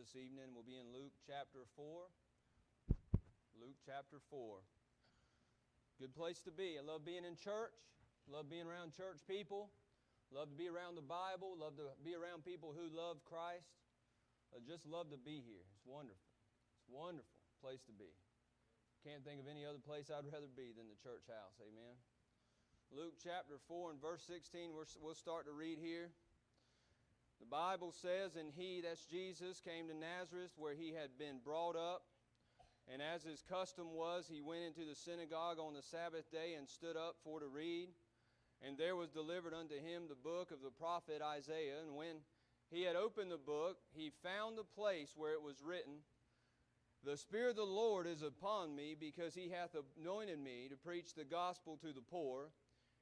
this evening will be in Luke chapter 4. Luke chapter 4. Good place to be. I love being in church, love being around church people, love to be around the Bible, love to be around people who love Christ. I just love to be here. It's wonderful. It's a wonderful place to be. Can't think of any other place I'd rather be than the church house. Amen. Luke chapter 4 and verse 16, we'll start to read here. The Bible says, And he, that's Jesus, came to Nazareth where he had been brought up. And as his custom was, he went into the synagogue on the Sabbath day and stood up for to read. And there was delivered unto him the book of the prophet Isaiah. And when he had opened the book, he found the place where it was written, The Spirit of the Lord is upon me, because he hath anointed me to preach the gospel to the poor.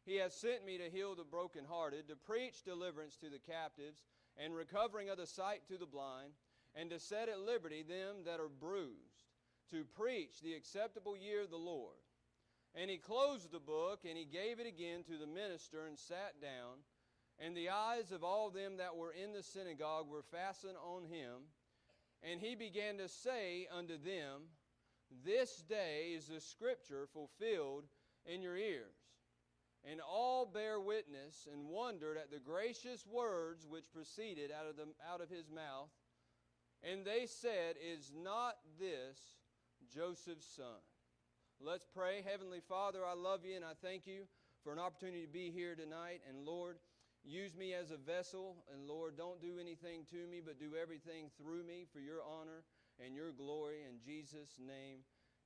He hath sent me to heal the brokenhearted, to preach deliverance to the captives, and recovering of the sight to the blind, and to set at liberty them that are bruised, to preach the acceptable year of the Lord. And he closed the book, and he gave it again to the minister, and sat down. And the eyes of all them that were in the synagogue were fastened on him. And he began to say unto them, This day is the scripture fulfilled in your ears. And all bare witness and wondered at the gracious words which proceeded out of, the, out of his mouth. And they said, Is not this Joseph's son? Let's pray. Heavenly Father, I love you and I thank you for an opportunity to be here tonight. And Lord, use me as a vessel. And Lord, don't do anything to me, but do everything through me for your honor and your glory. In Jesus' name,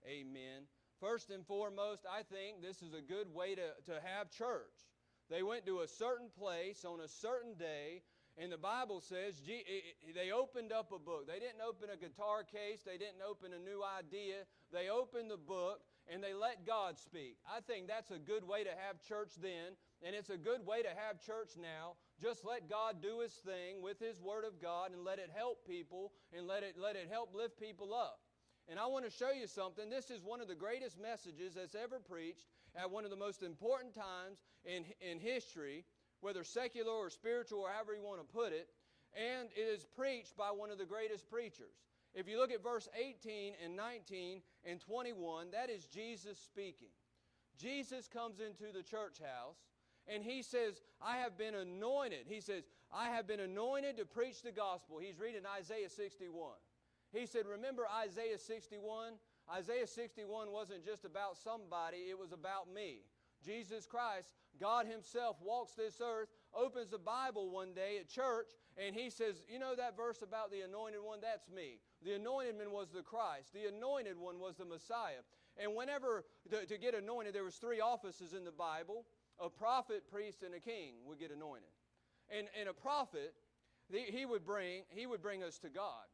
amen. First and foremost, I think this is a good way to, to have church. They went to a certain place on a certain day, and the Bible says they opened up a book. They didn't open a guitar case, they didn't open a new idea. They opened the book and they let God speak. I think that's a good way to have church then, and it's a good way to have church now. Just let God do His thing with His Word of God and let it help people and let it, let it help lift people up. And I want to show you something. This is one of the greatest messages that's ever preached at one of the most important times in, in history, whether secular or spiritual or however you want to put it. And it is preached by one of the greatest preachers. If you look at verse 18 and 19 and 21, that is Jesus speaking. Jesus comes into the church house and he says, I have been anointed. He says, I have been anointed to preach the gospel. He's reading Isaiah 61. He said, Remember Isaiah 61? Isaiah 61 wasn't just about somebody, it was about me. Jesus Christ, God Himself walks this earth, opens the Bible one day at church, and He says, You know that verse about the anointed one? That's me. The anointed one was the Christ. The anointed one was the Messiah. And whenever, to, to get anointed, there was three offices in the Bible. A prophet, priest, and a king would get anointed. And, and a prophet, he would, bring, he would bring us to God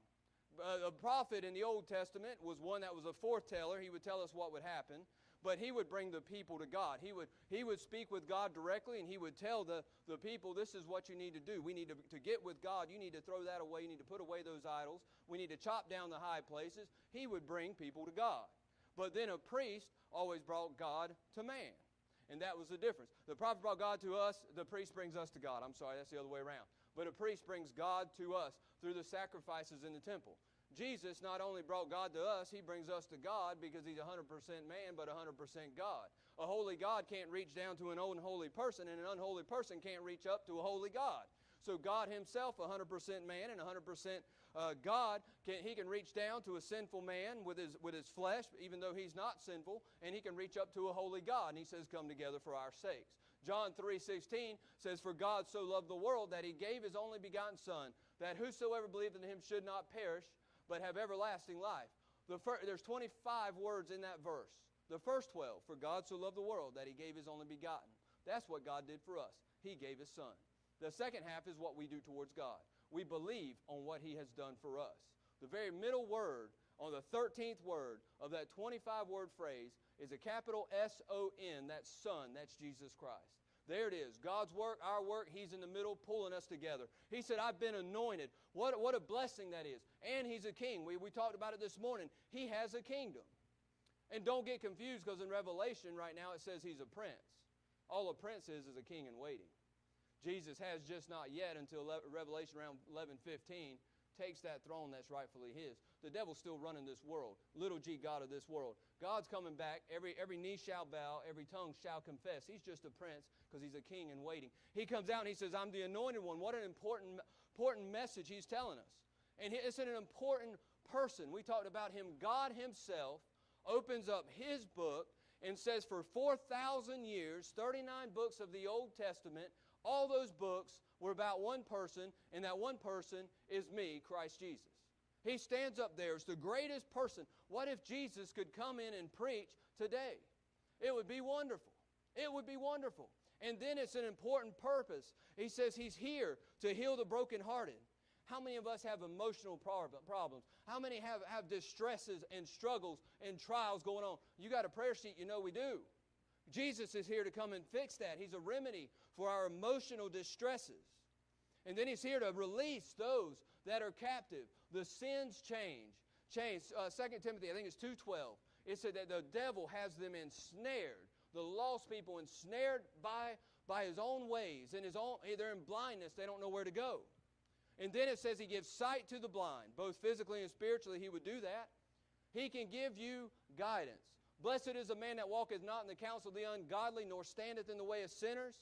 Uh, a prophet in the Old Testament was one that was a foreteller. He would tell us what would happen, but he would bring the people to God. He would, he would speak with God directly, and he would tell the, the people, This is what you need to do. We need to, to get with God. You need to throw that away. You need to put away those idols. We need to chop down the high places. He would bring people to God. But then a priest always brought God to man. And that was the difference. The prophet brought God to us, the priest brings us to God. I'm sorry, that's the other way around. But a priest brings God to us through the sacrifices in the temple. Jesus not only brought God to us, He brings us to God because He's 100% man but 100% God. A holy God can't reach down to an unholy person, and an unholy person can't reach up to a holy God. So God Himself, 100% man and 100% uh, God, can, He can reach down to a sinful man with his, with his flesh, even though He's not sinful, and He can reach up to a holy God. And He says, Come together for our sakes. John 3.16 says, For God so loved the world that He gave His only begotten Son, that whosoever believeth in Him should not perish, but have everlasting life. The first, there's 25 words in that verse. The first 12, For God so loved the world that He gave His only begotten. That's what God did for us. He gave His Son. The second half is what we do towards God. We believe on what He has done for us. The very middle word on the 13th word of that 25 word phrase is a capital S O N. That's Son. That's Jesus Christ. There it is. God's work, our work, He's in the middle pulling us together. He said, I've been anointed. What, what a blessing that is. And He's a king. We, we talked about it this morning. He has a kingdom. And don't get confused because in Revelation right now it says He's a prince. All a prince is is a king in waiting. Jesus has just not yet until Revelation around 11 15 takes that throne that's rightfully his. The devil's still running this world, little g God of this world. God's coming back. Every, every knee shall bow, every tongue shall confess. He's just a prince because he's a king in waiting. He comes out and he says, I'm the anointed one. What an important, important message he's telling us. And it's an important person. We talked about him. God himself opens up his book and says, For 4,000 years, 39 books of the Old Testament, all those books were about one person, and that one person is me, Christ Jesus. He stands up there as the greatest person. What if Jesus could come in and preach today? It would be wonderful. It would be wonderful. And then it's an important purpose. He says he's here to heal the brokenhearted. How many of us have emotional problems? How many have, have distresses and struggles and trials going on? You got a prayer sheet, you know we do. Jesus is here to come and fix that. He's a remedy for our emotional distresses. And then he's here to release those that are captive. The sins change. Change. Uh, 2 Timothy, I think it's 2.12. It said that the devil has them ensnared. The lost people ensnared by, by his own ways. And his own, they're in blindness. They don't know where to go. And then it says he gives sight to the blind. Both physically and spiritually, he would do that. He can give you guidance. Blessed is the man that walketh not in the counsel of the ungodly, nor standeth in the way of sinners.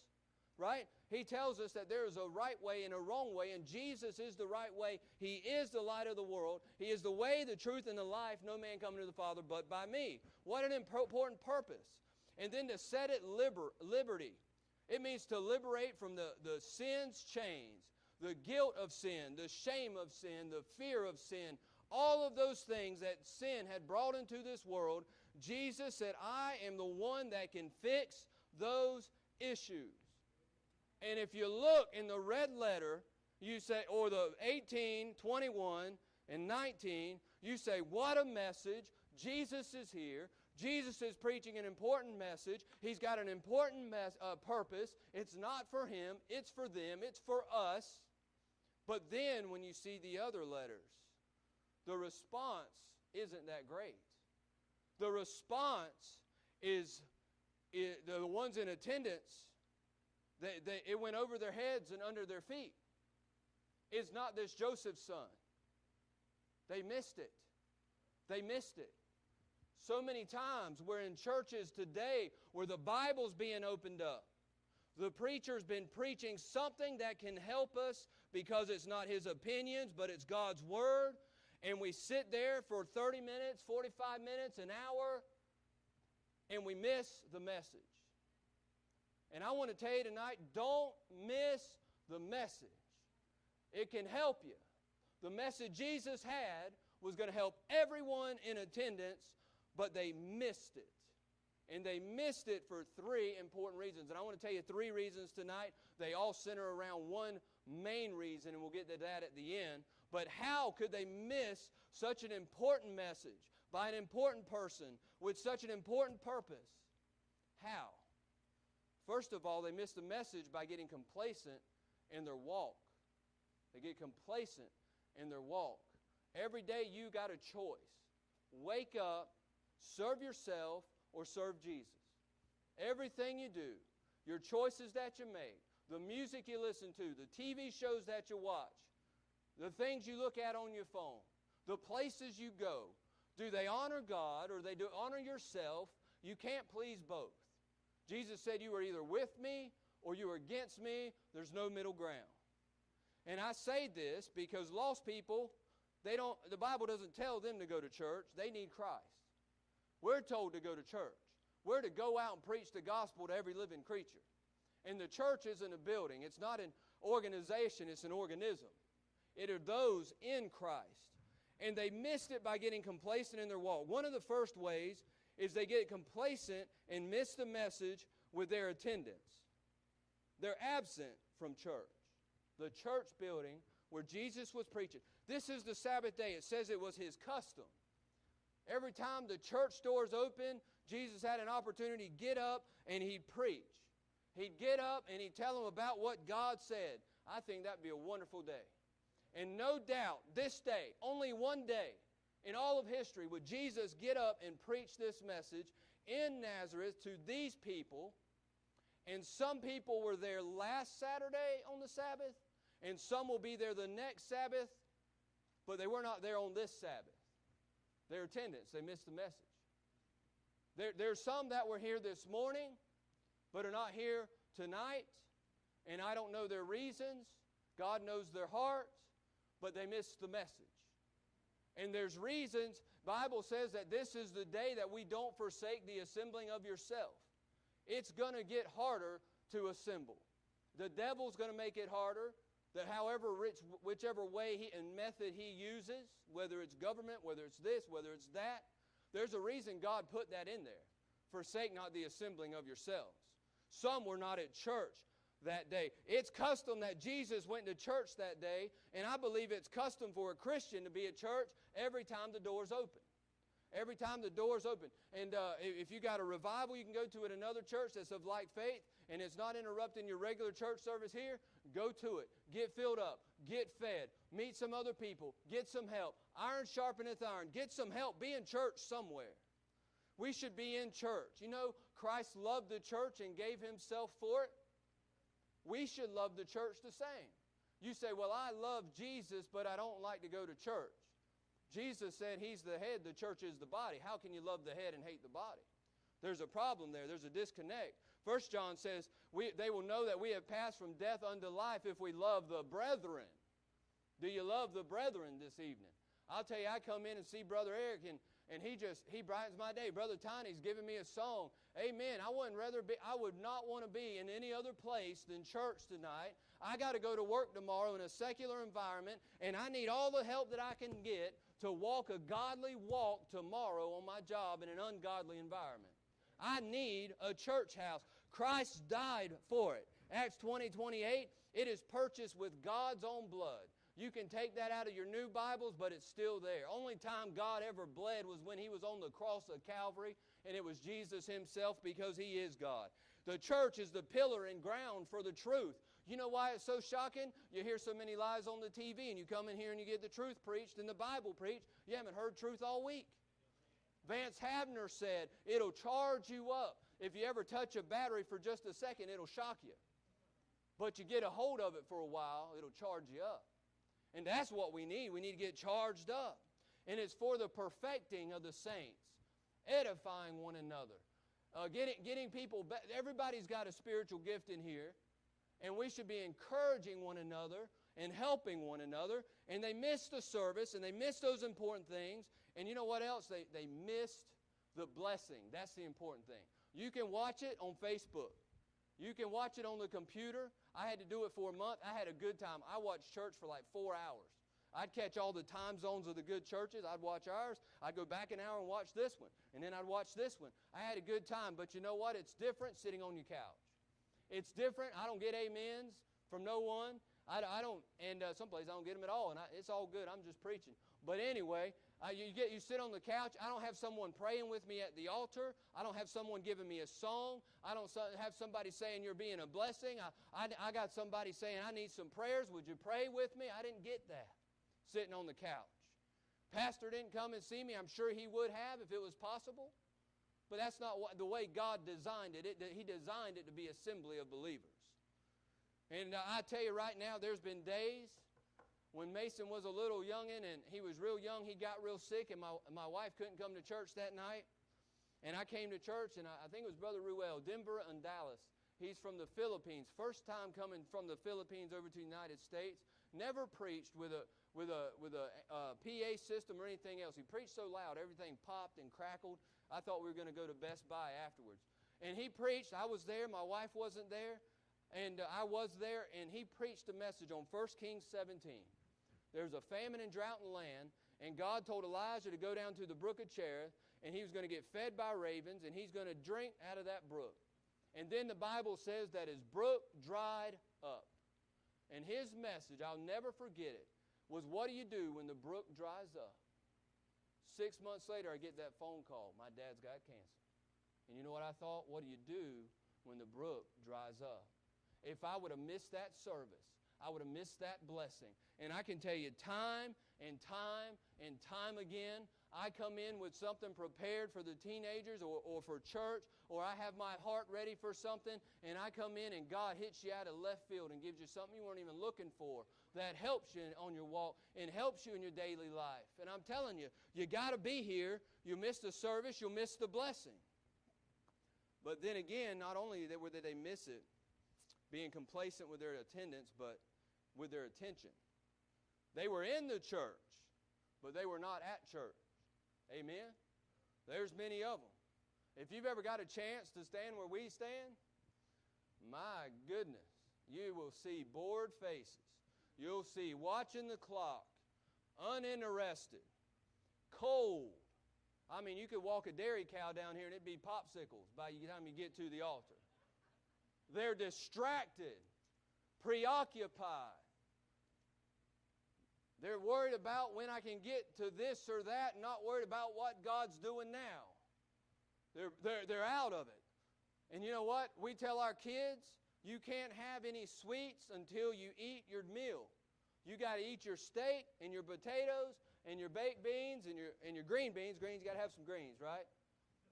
Right? He tells us that there is a right way and a wrong way, and Jesus is the right way. He is the light of the world. He is the way, the truth, and the life. No man coming to the Father but by me. What an important purpose. And then to set it liber- liberty. It means to liberate from the, the sin's chains, the guilt of sin, the shame of sin, the fear of sin, all of those things that sin had brought into this world Jesus said, I am the one that can fix those issues. And if you look in the red letter, you say, or the 18, 21, and 19, you say, What a message. Jesus is here. Jesus is preaching an important message. He's got an important mes- uh, purpose. It's not for him, it's for them, it's for us. But then when you see the other letters, the response isn't that great. The response is, is the ones in attendance, they, they, it went over their heads and under their feet. It's not this Joseph's son. They missed it. They missed it. So many times we're in churches today where the Bible's being opened up. The preacher's been preaching something that can help us because it's not his opinions, but it's God's Word and we sit there for 30 minutes, 45 minutes, an hour, and we miss the message. And I want to tell you tonight don't miss the message. It can help you. The message Jesus had was going to help everyone in attendance, but they missed it. And they missed it for three important reasons. And I want to tell you three reasons tonight. They all center around one main reason, and we'll get to that at the end. But how could they miss such an important message by an important person with such an important purpose? How? First of all, they miss the message by getting complacent in their walk. They get complacent in their walk. Every day you got a choice. Wake up, serve yourself, or serve Jesus. Everything you do, your choices that you make, the music you listen to, the TV shows that you watch, the things you look at on your phone, the places you go, do they honor God or they do honor yourself? You can't please both. Jesus said, You are either with me or you are against me. There's no middle ground. And I say this because lost people, they don't, the Bible doesn't tell them to go to church. They need Christ. We're told to go to church. We're to go out and preach the gospel to every living creature. And the church isn't a building, it's not an organization, it's an organism. It are those in Christ. And they missed it by getting complacent in their walk. One of the first ways is they get complacent and miss the message with their attendance. They're absent from church, the church building where Jesus was preaching. This is the Sabbath day. It says it was his custom. Every time the church doors open, Jesus had an opportunity to get up and he'd preach. He'd get up and he'd tell them about what God said. I think that'd be a wonderful day. And no doubt, this day, only one day in all of history, would Jesus get up and preach this message in Nazareth to these people. And some people were there last Saturday on the Sabbath, and some will be there the next Sabbath. but they were not there on this Sabbath. Their attendance, they missed the message. There, there's some that were here this morning, but are not here tonight, and I don't know their reasons. God knows their hearts, but they missed the message. And there's reasons. Bible says that this is the day that we don't forsake the assembling of yourself. It's going to get harder to assemble. The devil's going to make it harder. That however rich, whichever way he, and method he uses, whether it's government, whether it's this, whether it's that, there's a reason God put that in there. Forsake not the assembling of yourselves. Some were not at church that day. It's custom that Jesus went to church that day, and I believe it's custom for a Christian to be at church every time the door's open. Every time the door's open. And uh, if you got a revival, you can go to at another church that's of like faith, and it's not interrupting your regular church service here, go to it. Get filled up. Get fed. Meet some other people. Get some help. Iron sharpeneth iron. Get some help. Be in church somewhere. We should be in church. You know, Christ loved the church and gave himself for it. We should love the church the same. You say, Well, I love Jesus, but I don't like to go to church. Jesus said he's the head, the church is the body. How can you love the head and hate the body? There's a problem there, there's a disconnect. First John says, we, They will know that we have passed from death unto life if we love the brethren. Do you love the brethren this evening? I'll tell you, I come in and see Brother Eric, and and he just he brightens my day. Brother Tiny's giving me a song. Amen. I wouldn't rather be I would not want to be in any other place than church tonight. I got to go to work tomorrow in a secular environment, and I need all the help that I can get to walk a godly walk tomorrow on my job in an ungodly environment. I need a church house. Christ died for it. Acts 20, 28, it is purchased with God's own blood. You can take that out of your new Bibles, but it's still there. Only time God ever bled was when He was on the cross of Calvary, and it was Jesus Himself because He is God. The church is the pillar and ground for the truth. You know why it's so shocking? You hear so many lies on the TV, and you come in here and you get the truth preached and the Bible preached. You haven't heard truth all week. Vance Havner said, It'll charge you up. If you ever touch a battery for just a second, it'll shock you. But you get a hold of it for a while, it'll charge you up. And that's what we need. We need to get charged up. And it's for the perfecting of the saints, edifying one another, uh, getting, getting people. Everybody's got a spiritual gift in here, and we should be encouraging one another and helping one another. And they missed the service, and they missed those important things. And you know what else? They, they missed the blessing. That's the important thing. You can watch it on Facebook. You can watch it on the computer. I had to do it for a month. I had a good time. I watched church for like four hours. I'd catch all the time zones of the good churches. I'd watch ours. I'd go back an hour and watch this one. And then I'd watch this one. I had a good time. But you know what? It's different sitting on your couch. It's different. I don't get amens from no one. I, I don't, and uh, some places I don't get them at all. And I, it's all good. I'm just preaching. But anyway, uh, you, get, you sit on the couch. I don't have someone praying with me at the altar. I don't have someone giving me a song. I don't so, have somebody saying you're being a blessing. I, I, I got somebody saying I need some prayers. Would you pray with me? I didn't get that sitting on the couch. Pastor didn't come and see me. I'm sure he would have if it was possible. But that's not what, the way God designed it. it. He designed it to be assembly of believers. And uh, I tell you right now, there's been days when Mason was a little youngin' and he was real young, he got real sick, and my, my wife couldn't come to church that night. And I came to church, and I, I think it was Brother Ruel, Denver and Dallas. He's from the Philippines. First time coming from the Philippines over to the United States. Never preached with a, with a, with a uh, PA system or anything else. He preached so loud, everything popped and crackled. I thought we were going to go to Best Buy afterwards. And he preached. I was there. My wife wasn't there. And uh, I was there, and he preached a message on 1 Kings 17. There's a famine and drought in the land, and God told Elijah to go down to the brook of Cherith, and he was going to get fed by ravens, and he's going to drink out of that brook. And then the Bible says that his brook dried up. And his message, I'll never forget it, was what do you do when the brook dries up? Six months later, I get that phone call. My dad's got cancer. And you know what I thought? What do you do when the brook dries up? If I would have missed that service, I would have missed that blessing. And I can tell you, time and time and time again, I come in with something prepared for the teenagers or, or for church, or I have my heart ready for something, and I come in and God hits you out of left field and gives you something you weren't even looking for. that helps you on your walk and helps you in your daily life. And I'm telling you, you got to be here. You miss the service, you'll miss the blessing. But then again, not only did they miss it, being complacent with their attendance, but with their attention. They were in the church, but they were not at church. Amen? There's many of them. If you've ever got a chance to stand where we stand, my goodness, you will see bored faces. You'll see watching the clock, uninterested, cold. I mean, you could walk a dairy cow down here and it'd be popsicles by the time you get to the altar. They're distracted, preoccupied. They're worried about when I can get to this or that, not worried about what God's doing now. They're, they're, they're out of it. And you know what? We tell our kids, you can't have any sweets until you eat your meal. You got to eat your steak and your potatoes and your baked beans and your, and your green beans. Greens, got to have some greens, right?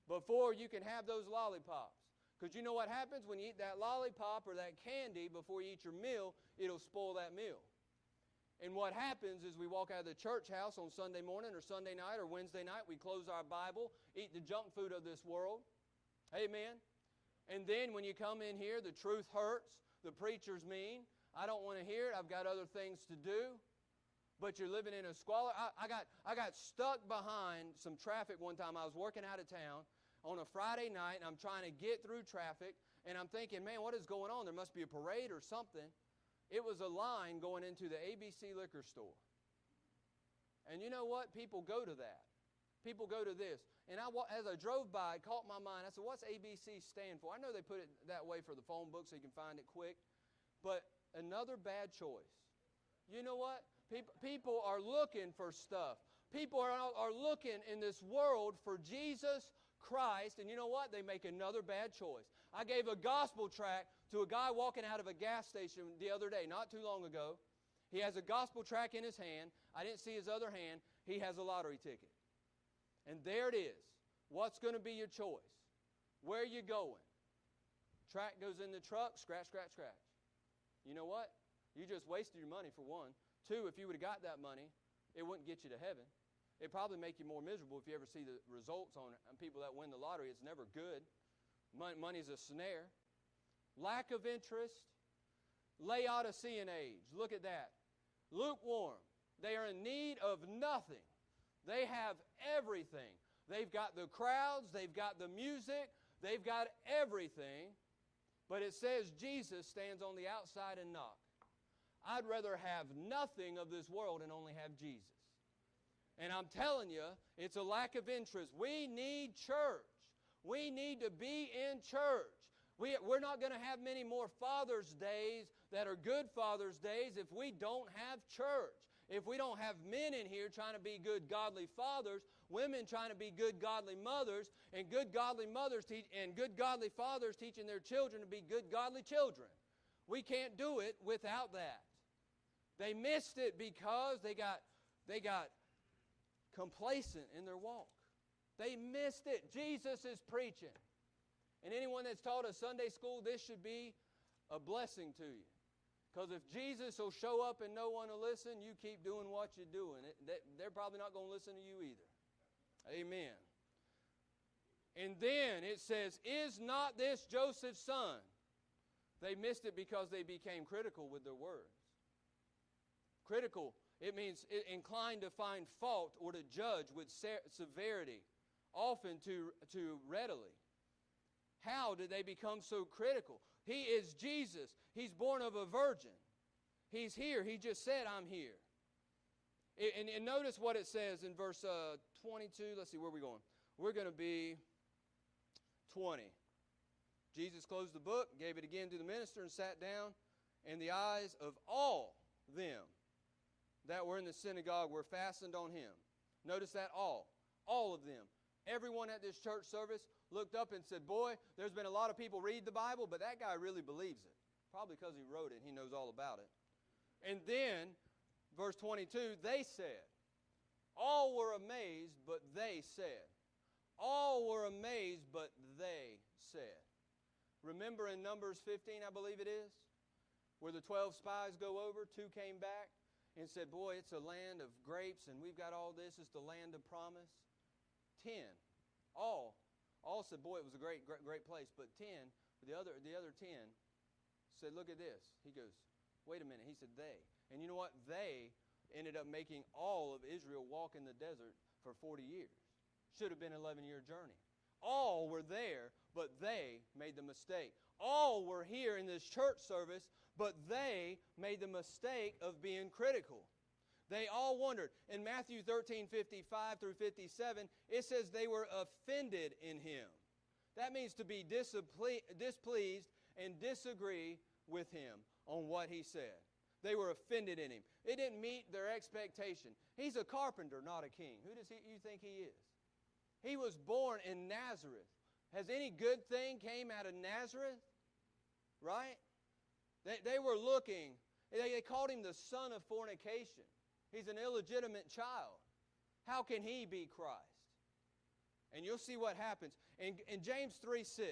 Before you can have those lollipops. Because you know what happens when you eat that lollipop or that candy before you eat your meal? It'll spoil that meal. And what happens is we walk out of the church house on Sunday morning or Sunday night or Wednesday night, we close our Bible, eat the junk food of this world. Amen. And then when you come in here, the truth hurts, the preacher's mean. I don't want to hear it. I've got other things to do. But you're living in a squalor. I, I, got, I got stuck behind some traffic one time. I was working out of town on a Friday night, and I'm trying to get through traffic. And I'm thinking, man, what is going on? There must be a parade or something. It was a line going into the ABC liquor store. And you know what? People go to that. People go to this. And I, as I drove by, it caught my mind. I said, what's ABC stand for? I know they put it that way for the phone book so you can find it quick. But another bad choice. You know what? People, are looking for stuff. People are, are looking in this world for Jesus Christ, and you know what? They make another bad choice. I gave a gospel track to a guy walking out of a gas station the other day, not too long ago. He has a gospel track in his hand. I didn't see his other hand. He has a lottery ticket. And there it is. What's going to be your choice? Where are you going? Track goes in the truck, scratch, scratch, scratch. You know what? You just wasted your money for one. Two, if you would have got that money, it wouldn't get you to heaven. It'd probably make you more miserable if you ever see the results on, on people that win the lottery. It's never good. Money, money's a snare lack of interest, Laodicean age. Look at that. Lukewarm. They are in need of nothing. They have everything. They've got the crowds, they've got the music, they've got everything. But it says Jesus stands on the outside and knocks. I'd rather have nothing of this world and only have Jesus. And I'm telling you, it's a lack of interest. We need church. We need to be in church. We, we're not going to have many more Father's Days that are good Father's Days if we don't have church. If we don't have men in here trying to be good, godly fathers, women trying to be good, godly mothers, and good, godly mothers te- and good, godly fathers teaching their children to be good, godly children. We can't do it without that. They missed it because they got, they got complacent in their walk. They missed it. Jesus is preaching. And anyone that's taught a Sunday school, this should be a blessing to you. Because if Jesus will show up and no one will listen, you keep doing what you're doing. They're probably not going to listen to you either. Amen. And then it says, Is not this Joseph's son? They missed it because they became critical with their words. Critical, it means inclined to find fault or to judge with severity, often too, too readily. How did they become so critical? He is Jesus. He's born of a virgin. He's here. He just said, I'm here. And, and notice what it says in verse uh, 22. Let's see, where are we going? We're going to be 20. Jesus closed the book, gave it again to the minister, and sat down. And the eyes of all them that were in the synagogue were fastened on him. Notice that all. All of them. Everyone at this church service looked up and said, Boy, there's been a lot of people read the Bible, but that guy really believes it. Probably because he wrote it, he knows all about it. And then, verse 22, they said, All were amazed, but they said. All were amazed, but they said. Remember in Numbers 15, I believe it is? where the 12 spies go over, two came back and said, Boy, it's a land of grapes and we've got all this. It's the land of promise. Ten, all, all said, Boy, it was a great, great, great place. But ten, the other, the other ten said, Look at this. He goes, Wait a minute. He said, They. And you know what? They ended up making all of Israel walk in the desert for 40 years. Should have been an 11 year journey. All were there, but they made the mistake. All were here in this church service, but they made the mistake of being critical. They all wondered. In Matthew 13, 55 through 57, it says they were offended in him. That means to be displeased and disagree with him on what he said. They were offended in him. It didn't meet their expectation. He's a carpenter, not a king. Who does he, you think he is? He was born in Nazareth. Has any good thing came out of Nazareth? Right? They, they were looking. They, they called him the son of fornication. He's an illegitimate child. How can he be Christ? And you'll see what happens. In, in James 3 6,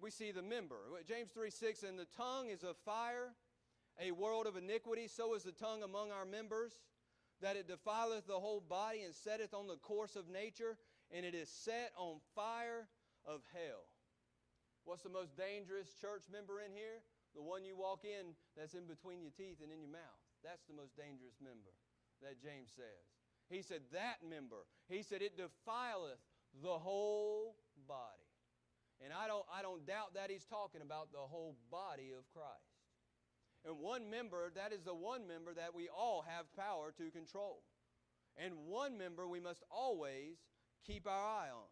we see the member. James 3 6, and the tongue is a fire, a world of iniquity, so is the tongue among our members that it defileth the whole body and setteth on the course of nature, and it is set on fire of hell. What's the most dangerous church member in here? The one you walk in that's in between your teeth and in your mouth. That's the most dangerous member that James says. He said, That member. He said, It defileth the whole body. And I don't, I don't doubt that he's talking about the whole body of Christ. And one member, that is the one member that we all have power to control. And one member we must always keep our eye on.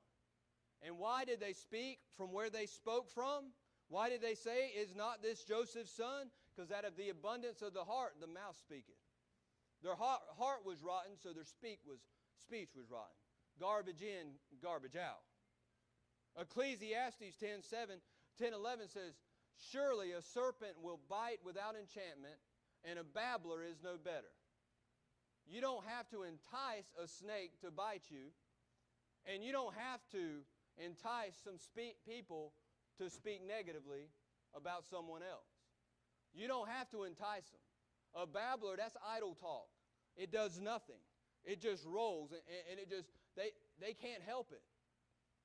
And why did they speak from where they spoke from? Why did they say, Is not this Joseph's son? Because out of the abundance of the heart, the mouth speaketh. Their heart, was rotten, so their speak was, speech was rotten. Garbage in, garbage out. Ecclesiastes 10 7, 10 11 says, Surely a serpent will bite without enchantment, and a babbler is no better. You don't have to entice a snake to bite you, and you don't have to entice some spe- people to speak negatively about someone else. You don't have to entice them. A babbler, that's idle talk. It does nothing. It just rolls, and, and it just, they, they can't help it.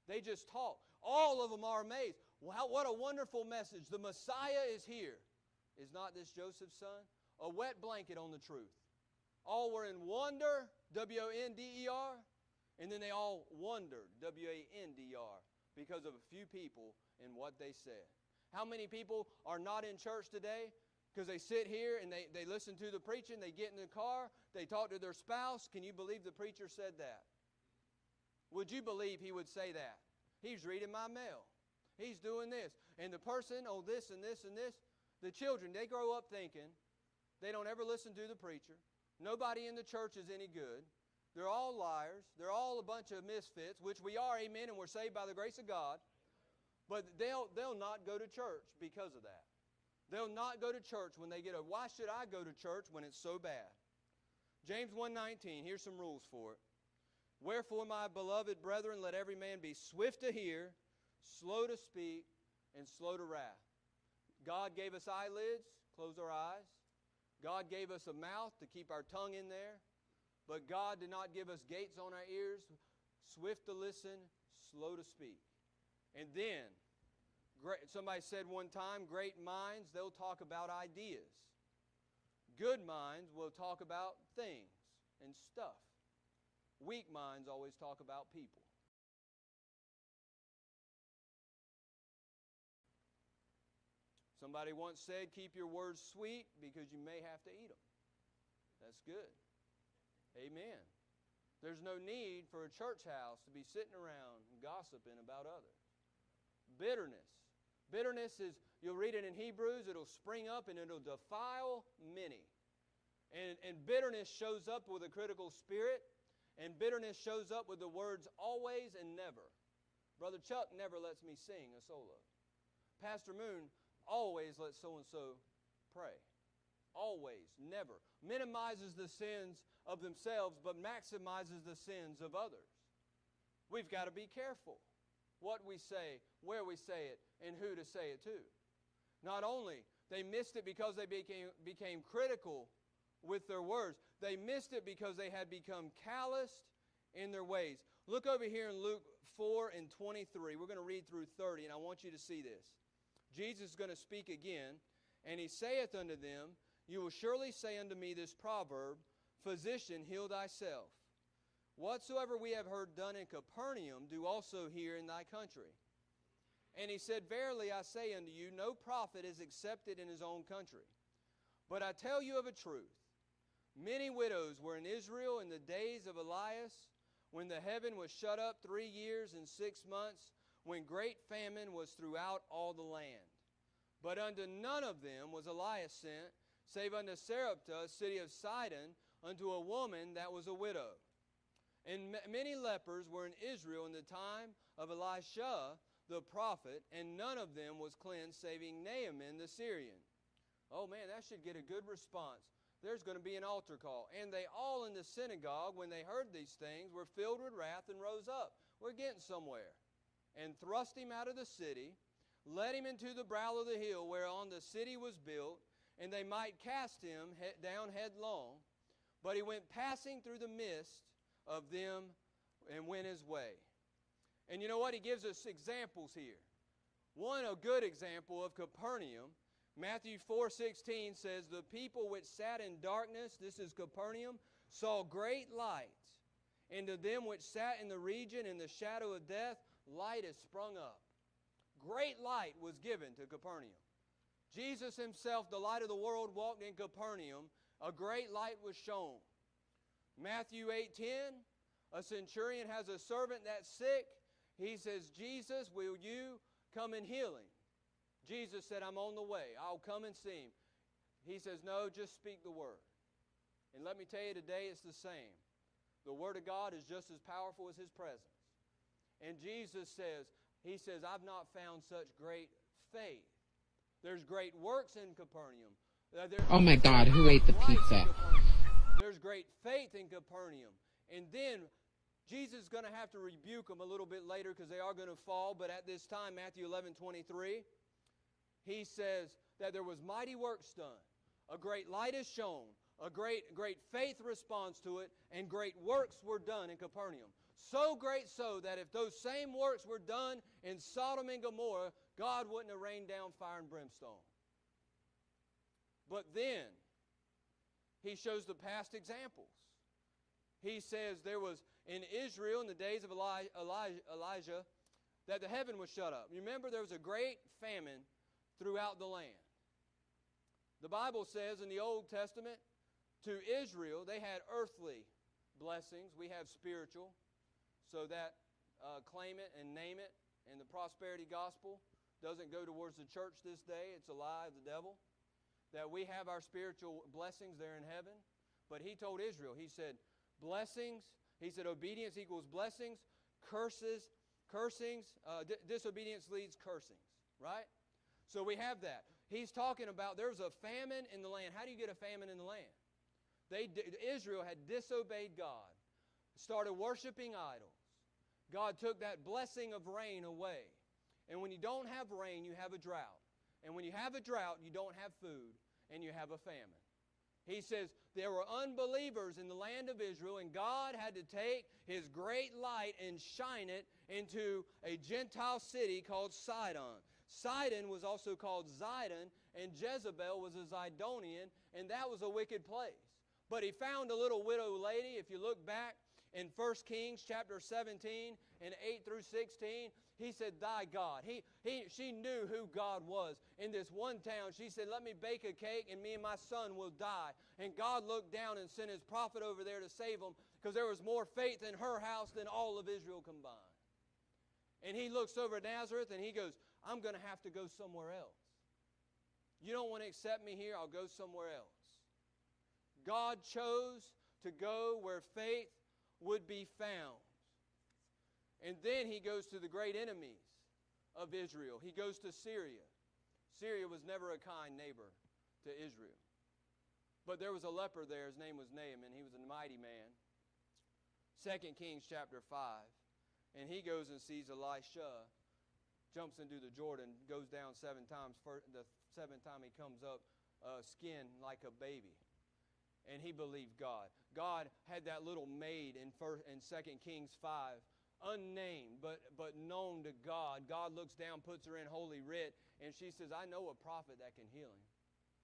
They just talk. All of them are amazed. Wow, what a wonderful message. The Messiah is here. Is not this Joseph's son? A wet blanket on the truth. All were in wonder, W O N D E R, and then they all wondered, W A N D R, because of a few people and what they said. How many people are not in church today because they sit here and they, they listen to the preaching, they get in the car, they talk to their spouse? Can you believe the preacher said that? Would you believe he would say that? He's reading my mail. He's doing this. And the person, oh, this and this and this, the children, they grow up thinking they don't ever listen to the preacher. Nobody in the church is any good. They're all liars. They're all a bunch of misfits, which we are, amen, and we're saved by the grace of God. But they'll, they'll not go to church because of that. They'll not go to church when they get a, why should I go to church when it's so bad? James 1.19, here's some rules for it. Wherefore, my beloved brethren, let every man be swift to hear, slow to speak, and slow to wrath. God gave us eyelids, close our eyes. God gave us a mouth to keep our tongue in there. But God did not give us gates on our ears, swift to listen, slow to speak. And then, great, somebody said one time, great minds, they'll talk about ideas. Good minds will talk about things and stuff. Weak minds always talk about people. Somebody once said, Keep your words sweet because you may have to eat them. That's good. Amen. There's no need for a church house to be sitting around gossiping about others. Bitterness. Bitterness is, you'll read it in Hebrews, it'll spring up and it'll defile many. And, and bitterness shows up with a critical spirit, and bitterness shows up with the words always and never. Brother Chuck never lets me sing a solo. Pastor Moon always lets so and so pray. Always, never. Minimizes the sins of themselves, but maximizes the sins of others. We've got to be careful what we say, where we say it, and who to say it to. Not only They missed it because they became, became critical with their words. They missed it because they had become calloused in their ways. Look over here in Luke 4 and 23. We're going to read through 30, and I want you to see this. Jesus is going to speak again, and he saith unto them, You will surely say unto me this proverb, Physician, heal thyself. Whatsoever we have heard done in Capernaum, do also here in thy country. And he said, Verily I say unto you, no prophet is accepted in his own country. But I tell you of a truth. Many widows were in Israel in the days of Elias, when the heaven was shut up three years and six months, when great famine was throughout all the land. But unto none of them was Elias sent, save unto Sarepta, city of Sidon, unto a woman that was a widow. And many lepers were in Israel in the time of Elisha the prophet, and none of them was cleansed, saving Naaman the Syrian. Oh man, that should get a good response. There's going to be an altar call. And they all in the synagogue, when they heard these things, were filled with wrath and rose up. We're getting somewhere. And thrust him out of the city, led him into the brow of the hill whereon the city was built, and they might cast him down headlong. But he went passing through the midst of them and went his way. And you know what? He gives us examples here. One, a good example of Capernaum. Matthew 4:16 says, "The people which sat in darkness, this is Capernaum, saw great light. And to them which sat in the region in the shadow of death, light is sprung up." Great light was given to Capernaum. Jesus himself, the light of the world, walked in Capernaum. A great light was shown. Matthew 8:10, a centurion has a servant that's sick. He says, "Jesus, will you come and heal him?" Jesus said, "I'm on the way. I'll come and see him." He says, "No, just speak the word." And let me tell you today it's the same. The word of God is just as powerful as his presence. And Jesus says, he says, "I've not found such great faith." There's great works in Capernaum. Uh, oh my God, who ate the pizza? There's great faith in Capernaum. And then Jesus is going to have to rebuke them a little bit later because they are going to fall. But at this time, Matthew 11 23, he says that there was mighty works done. A great light is shown. A great, great faith responds to it. And great works were done in Capernaum. So great so that if those same works were done in Sodom and Gomorrah, God wouldn't have rained down fire and brimstone. But then, he shows the past examples. He says there was in Israel in the days of Elijah, Elijah that the heaven was shut up. Remember, there was a great famine throughout the land. The Bible says in the Old Testament to Israel, they had earthly blessings. We have spiritual. So that uh, claim it and name it in the prosperity gospel doesn't go towards the church this day. It's a lie of the devil that we have our spiritual blessings there in heaven. But he told Israel, he said, blessings, he said, obedience equals blessings, curses, cursings, uh, disobedience leads cursings, right? So we have that. He's talking about there's a famine in the land. How do you get a famine in the land? They, Israel had disobeyed God, started worshiping idols. God took that blessing of rain away. And when you don't have rain, you have a drought. And when you have a drought, you don't have food and you have a famine. He says there were unbelievers in the land of Israel, and God had to take his great light and shine it into a Gentile city called Sidon. Sidon was also called Zidon, and Jezebel was a Zidonian, and that was a wicked place. But he found a little widow lady. If you look back in 1 Kings chapter 17 and 8 through 16, he said, Thy God. He, he, she knew who God was. In this one town, she said, Let me bake a cake and me and my son will die. And God looked down and sent his prophet over there to save them because there was more faith in her house than all of Israel combined. And he looks over at Nazareth and he goes, I'm going to have to go somewhere else. You don't want to accept me here, I'll go somewhere else. God chose to go where faith would be found. And then he goes to the great enemies of Israel. He goes to Syria. Syria was never a kind neighbor to Israel. But there was a leper there. His name was Naaman. He was a mighty man. 2 Kings chapter 5. And he goes and sees Elisha, jumps into the Jordan, goes down seven times. The seventh time he comes up uh, skin like a baby. And he believed God. God had that little maid in, first, and second Kings 5, unnamed, but, but known to God. God looks down, puts her in Holy Writ, and she says, I know a prophet that can heal him.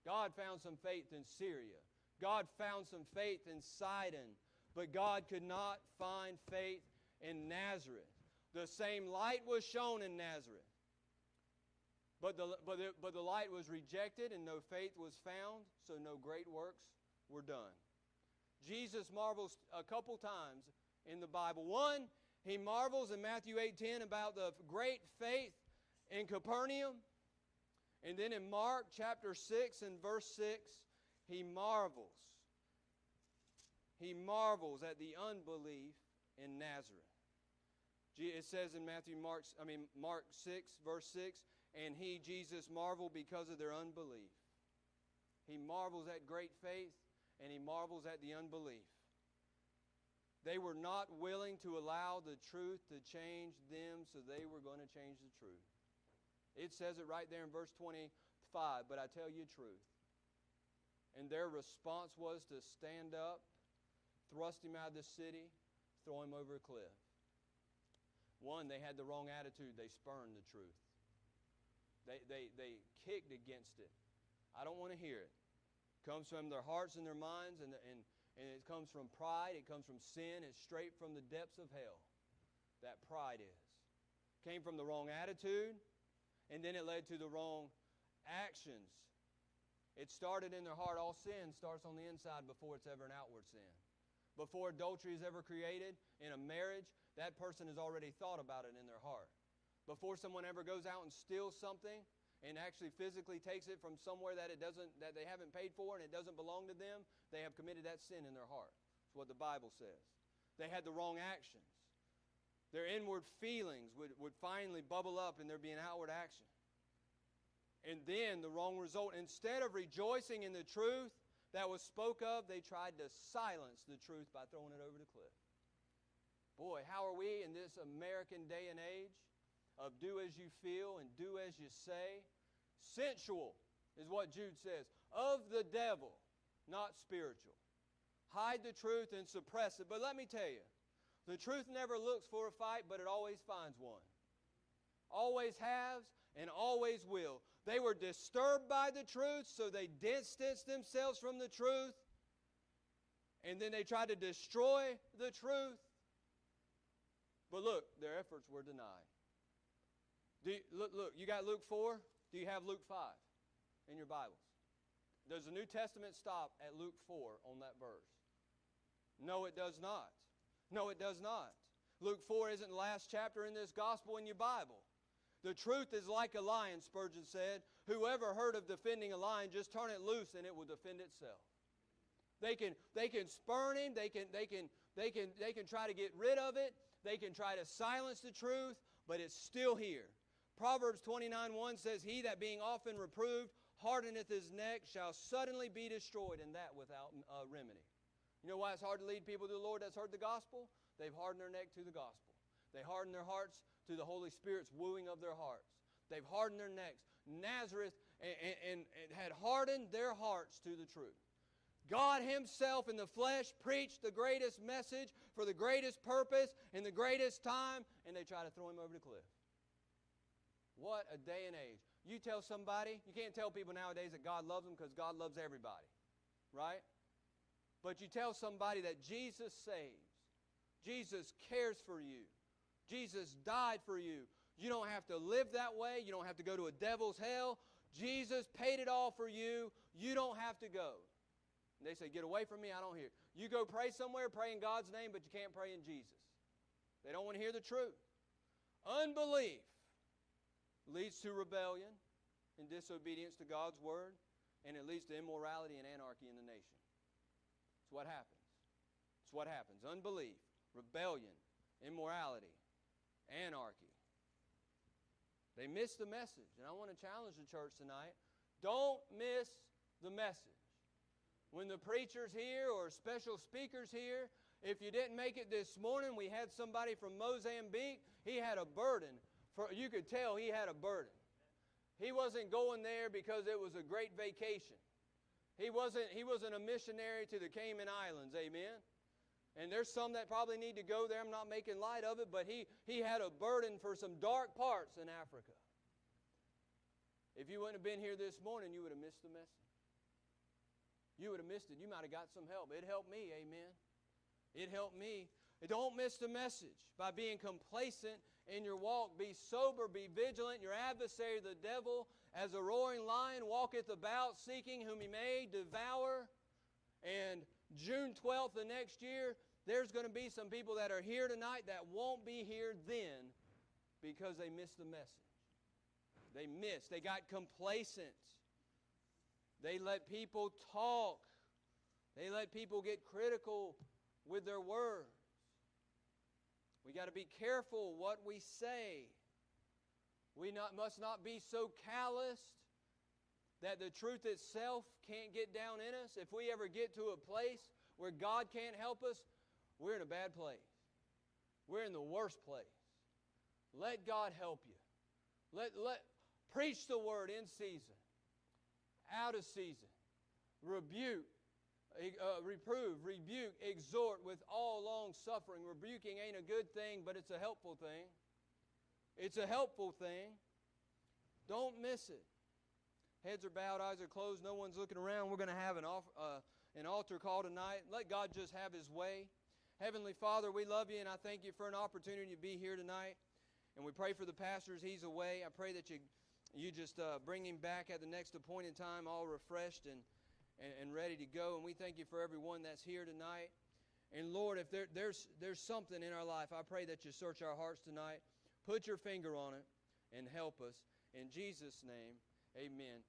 God found some faith in Syria. God found some faith in Sidon. But God could not find faith in Nazareth. The same light was shown in Nazareth. But the, but, the, but the light was rejected and no faith was found, so no great works were done. Jesus marvels a couple times in the Bible. One, he marvels in Matthew 8:10 about the great faith in Capernaum. And then in Mark chapter 6 and verse 6, he marvels. He marvels at the unbelief in Nazareth. It says in Matthew Mark I mean Mark 6 verse 6 and he, Jesus, marveled because of their unbelief. He marvels at great faith and he marvels at the unbelief. They were not willing to allow the truth to change them, so they were going to change the truth. It says it right there in verse 25, but I tell you truth. And their response was to stand up, thrust him out of the city, throw him over a cliff. One, they had the wrong attitude. They spurned the truth. They, they, they kicked against it. I don't want to hear it. Comes from their hearts and their minds, and, and, and it comes from pride. It comes from sin. It's straight from the depths of hell. That pride is. Came from the wrong attitude, and then it led to the wrong actions. It started in their heart. All sin starts on the inside before it's ever an outward sin. Before adultery is ever created in a marriage, that person has already thought about it in their heart before someone ever goes out and steals something and actually physically takes it from somewhere that it doesn't that they haven't paid for and it doesn't belong to them, they have committed that sin in their heart. That's what the Bible says. They had the wrong actions. Their inward feelings would, would finally bubble up and there'd be an outward action. And then the wrong result, instead of rejoicing in the truth that was spoke of, they tried to silence the truth by throwing it over the cliff. Boy, how are we in this American day and age? Of do as you feel and do as you say. Sensual is what Jude says. Of the devil, not spiritual. Hide the truth and suppress it. But let me tell you, the truth never looks for a fight, but it always finds one. Always has and always will. They were disturbed by the truth, so they distanced themselves from the truth. And then they tried to destroy the truth. But look, their efforts were denied. You, look, look, you got Luke 4? Do you have Luke 5 in your Bibles? Does the New Testament stop at Luke 4 on that verse? No, it does not. No, it does not. Luke 4 isn't the last chapter in this gospel in your Bible. The truth is like a lion, Spurgeon said. Whoever heard of defending a lion, just turn it loose and it will defend itself. They can, they can spurn him, they can, they, can, they, can, they can try to get rid of it, they can try to silence the truth, but it's still here. Proverbs 29 1 says, He that being often reproved hardeneth his neck shall suddenly be destroyed, and that without uh, remedy. You know why it's hard to lead people to the Lord that's heard the gospel? They've hardened their neck to the gospel. They hardened their hearts to the Holy Spirit's wooing of their hearts. They've hardened their necks. Nazareth and, and, and had hardened their hearts to the truth. God Himself in the flesh preached the greatest message for the greatest purpose in the greatest time, and they try to throw Him over the cliff. What a day and age. You tell somebody, you can't tell people nowadays that God loves them because God loves everybody, right? But you tell somebody that Jesus saves, Jesus cares for you, Jesus died for you. You don't have to live that way, you don't have to go to a devil's hell. Jesus paid it all for you. You don't have to go. And they say, Get away from me, I don't hear. You go pray somewhere, pray in God's name, but you can't pray in Jesus. They don't want to hear the truth. Unbelief leads to rebellion and disobedience to God's word, and it leads to immorality and anarchy in the nation. It's what happens. It's what happens. Unbelief, rebellion, immorality, anarchy. They miss the message. And I want to challenge the church tonight. Don't miss the message. When the preacher's here or special speakers here, if you didn't make it this morning, we had somebody from Mozambique. He had a burden for, you could tell he had a burden. He wasn't going there because it was a great vacation. He wasn't, he wasn't a missionary to the Cayman Islands, amen? And there's some that probably need to go there. I'm not making light of it, but he, he had a burden for some dark parts in Africa. If you wouldn't have been here this morning, you would have missed the message. You would have missed it. You might have got some help. It helped me, amen. It helped me. Don't miss the message by being complacent in your walk. Be sober, be vigilant. Your adversary, the devil, as a roaring lion, walketh about, seeking whom he may devour. And June 12th the next year, there's going to be some people that are here tonight that won't be here then because they missed the message. They missed. They got complacent. They let people talk. They let people get critical with their words. We got to be careful what we say. We not, must not be so calloused that the truth itself can't get down in us. If we ever get to a place where God can't help us, we're in a bad place. We're in the worst place. Let God help you. Let, let, preach the word in season, out of season. Rebuke, uh, reprove, rebuke, exhort with all long suffering. Rebuking ain't a good thing, but it's a helpful thing. It's a helpful thing. Don't miss it. Heads are bowed, eyes are closed, no one's looking around. We're going to have an, off, uh, an altar call tonight. Let God just have His way. Heavenly Father, we love you and I thank you for an opportunity to be here tonight. And we pray for the pastors. He's away. I pray that you, you just uh, bring him back at the next appointed time, all refreshed and, and, and ready to go. And we thank you for everyone that's here tonight. And Lord, if there, there's, there's something in our life, I pray that you search our hearts tonight. Put your finger on it and help us. In Jesus' name, amen.